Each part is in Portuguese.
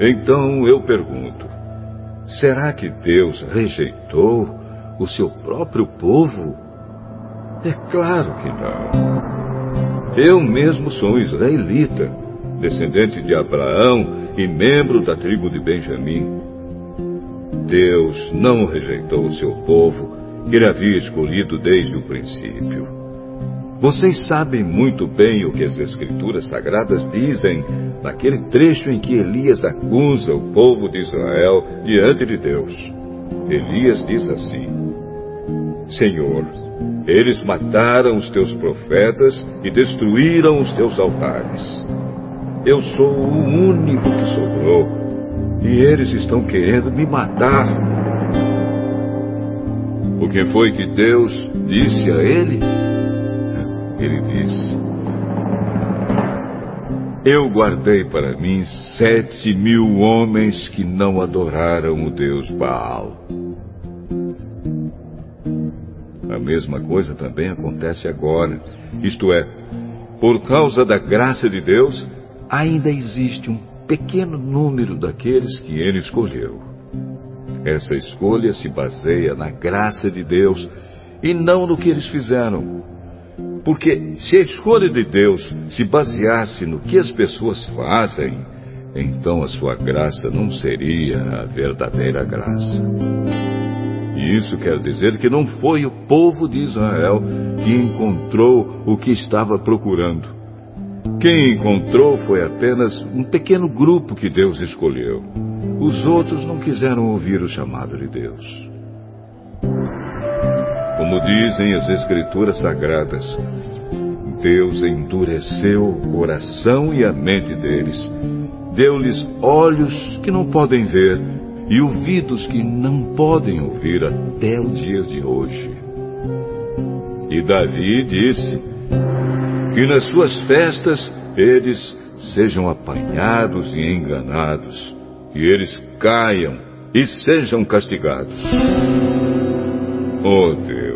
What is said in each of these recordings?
Então eu pergunto: será que Deus rejeitou o seu próprio povo? É claro que não. Eu mesmo sou israelita, descendente de Abraão e membro da tribo de Benjamim. Deus não rejeitou o seu povo, que ele havia escolhido desde o princípio. Vocês sabem muito bem o que as Escrituras Sagradas dizem naquele trecho em que Elias acusa o povo de Israel diante de Deus. Elias diz assim: Senhor, eles mataram os teus profetas e destruíram os teus altares. Eu sou o único que sobrou e eles estão querendo me matar. O que foi que Deus disse a ele? Ele disse: Eu guardei para mim sete mil homens que não adoraram o Deus Baal. A mesma coisa também acontece agora. Isto é, por causa da graça de Deus, ainda existe um pequeno número daqueles que ele escolheu. Essa escolha se baseia na graça de Deus e não no que eles fizeram. Porque se a escolha de Deus se baseasse no que as pessoas fazem, então a sua graça não seria a verdadeira graça. E isso quer dizer que não foi o povo de Israel que encontrou o que estava procurando. Quem encontrou foi apenas um pequeno grupo que Deus escolheu. Os outros não quiseram ouvir o chamado de Deus. Como dizem as Escrituras Sagradas, Deus endureceu o coração e a mente deles, deu-lhes olhos que não podem ver e ouvidos que não podem ouvir até o dia de hoje. E Davi disse que nas suas festas eles sejam apanhados e enganados, que eles caiam e sejam castigados. Oh Deus,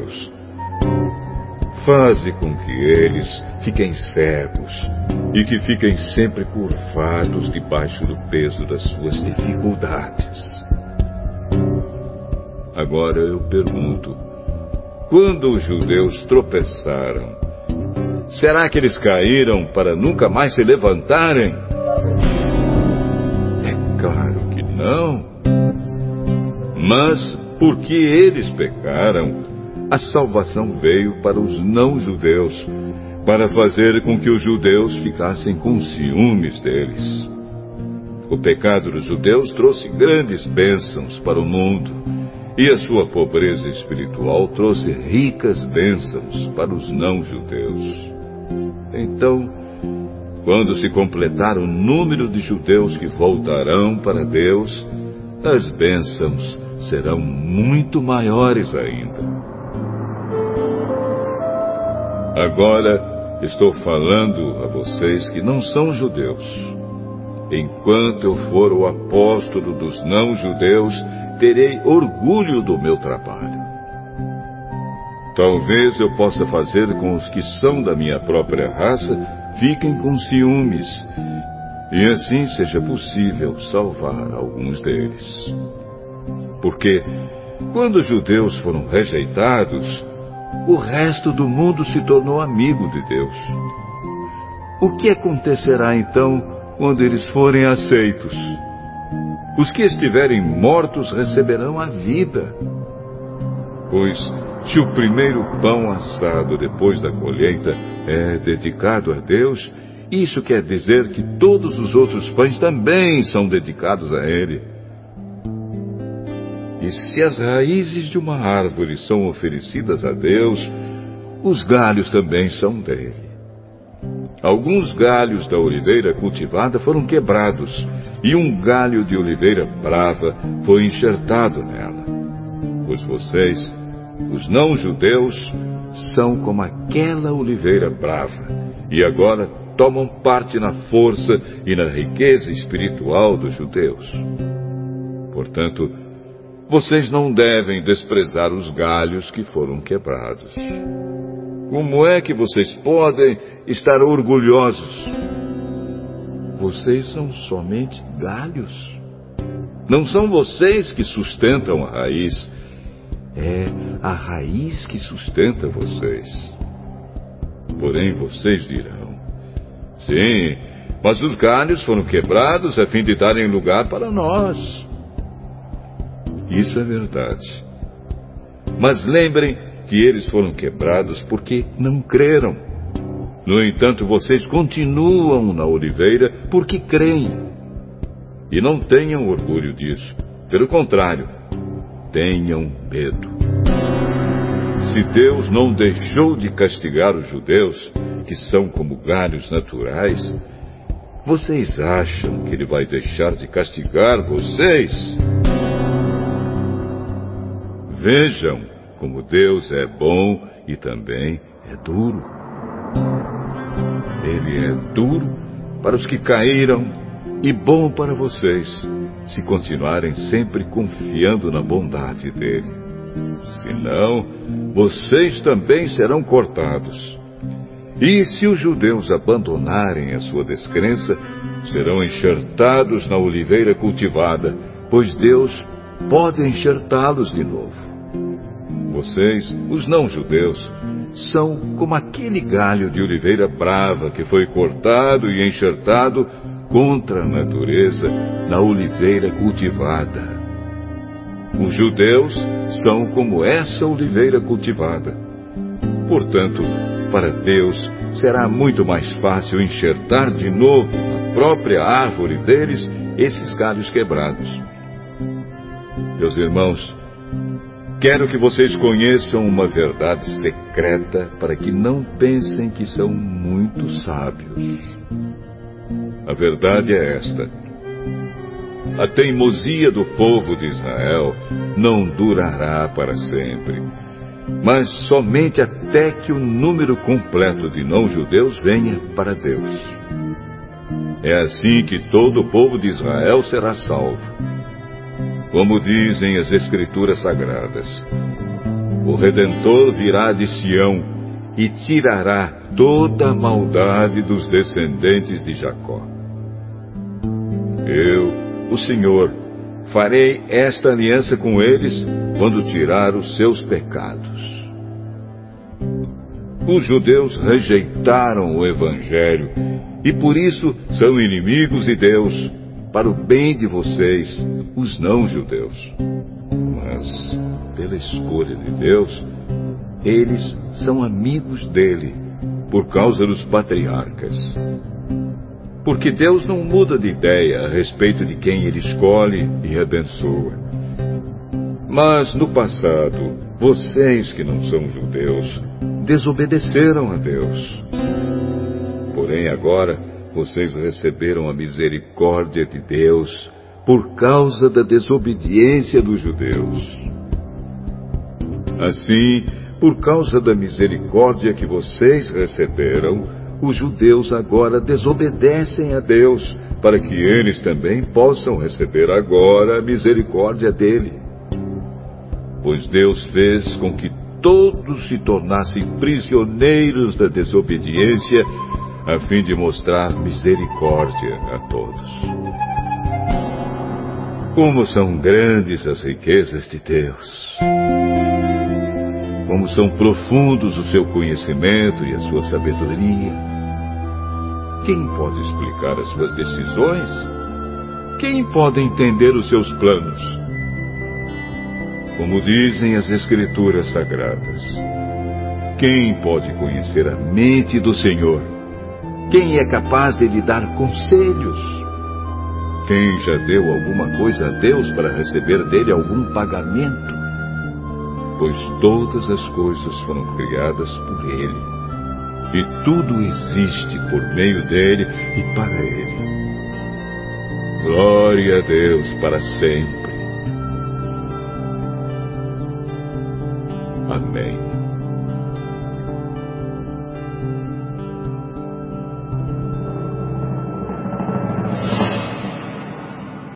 faze com que eles fiquem cegos e que fiquem sempre curvados debaixo do peso das suas dificuldades. Agora eu pergunto: quando os judeus tropeçaram, será que eles caíram para nunca mais se levantarem? É claro que não. Mas porque eles pecaram, a salvação veio para os não-judeus, para fazer com que os judeus ficassem com ciúmes deles. O pecado dos judeus trouxe grandes bênçãos para o mundo, e a sua pobreza espiritual trouxe ricas bênçãos para os não-judeus. Então, quando se completar o número de judeus que voltarão para Deus, as bênçãos serão muito maiores ainda. Agora estou falando a vocês que não são judeus. Enquanto eu for o apóstolo dos não-judeus, terei orgulho do meu trabalho. Talvez eu possa fazer com os que são da minha própria raça fiquem com ciúmes, e assim seja possível salvar alguns deles. Porque, quando os judeus foram rejeitados, o resto do mundo se tornou amigo de Deus. O que acontecerá então quando eles forem aceitos? Os que estiverem mortos receberão a vida. Pois, se o primeiro pão assado depois da colheita é dedicado a Deus, isso quer dizer que todos os outros pães também são dedicados a Ele. E se as raízes de uma árvore são oferecidas a Deus, os galhos também são dele. Alguns galhos da oliveira cultivada foram quebrados, e um galho de oliveira brava foi enxertado nela. Pois vocês, os não-judeus, são como aquela oliveira brava, e agora tomam parte na força e na riqueza espiritual dos judeus. Portanto, vocês não devem desprezar os galhos que foram quebrados. como é que vocês podem estar orgulhosos? Vocês são somente galhos. Não são vocês que sustentam a raiz, é a raiz que sustenta vocês. Porém, vocês dirão: Sim, mas os galhos foram quebrados a fim de darem lugar para nós. Isso é verdade. Mas lembrem que eles foram quebrados porque não creram. No entanto, vocês continuam na oliveira porque creem. E não tenham orgulho disso. Pelo contrário, tenham medo. Se Deus não deixou de castigar os judeus, que são como galhos naturais, vocês acham que Ele vai deixar de castigar vocês? Vejam como Deus é bom e também é duro. Ele é duro para os que caíram e bom para vocês, se continuarem sempre confiando na bondade dele. Senão, vocês também serão cortados. E se os judeus abandonarem a sua descrença, serão enxertados na oliveira cultivada, pois Deus pode enxertá-los de novo. Vocês, os não-judeus, são como aquele galho de oliveira brava que foi cortado e enxertado contra a natureza na oliveira cultivada. Os judeus são como essa oliveira cultivada. Portanto, para Deus será muito mais fácil enxertar de novo na própria árvore deles esses galhos quebrados. Meus irmãos, quero que vocês conheçam uma verdade secreta para que não pensem que são muito sábios. A verdade é esta. A teimosia do povo de Israel não durará para sempre, mas somente até que o número completo de não-judeus venha para Deus. É assim que todo o povo de Israel será salvo. Como dizem as Escrituras Sagradas: O Redentor virá de Sião e tirará toda a maldade dos descendentes de Jacó. Eu, o Senhor, farei esta aliança com eles quando tirar os seus pecados. Os judeus rejeitaram o Evangelho e por isso são inimigos de Deus, para o bem de vocês, os não-judeus. Mas, pela escolha de Deus, eles são amigos dele, por causa dos patriarcas. Porque Deus não muda de ideia a respeito de quem Ele escolhe e abençoa. Mas no passado, vocês que não são judeus, desobedeceram a Deus. Porém agora, vocês receberam a misericórdia de Deus por causa da desobediência dos judeus. Assim, por causa da misericórdia que vocês receberam, os judeus agora desobedecem a Deus, para que eles também possam receber agora a misericórdia dele. Pois Deus fez com que todos se tornassem prisioneiros da desobediência, a fim de mostrar misericórdia a todos. Como são grandes as riquezas de Deus! como são profundos o seu conhecimento e a sua sabedoria. Quem pode explicar as suas decisões? Quem pode entender os seus planos? Como dizem as Escrituras Sagradas, quem pode conhecer a mente do Senhor? Quem é capaz de lhe dar conselhos? Quem já deu alguma coisa a Deus para receber dele algum pagamento? pois todas as coisas foram criadas por Ele, e tudo existe por meio dele e para Ele. Glória a Deus para sempre. Amém.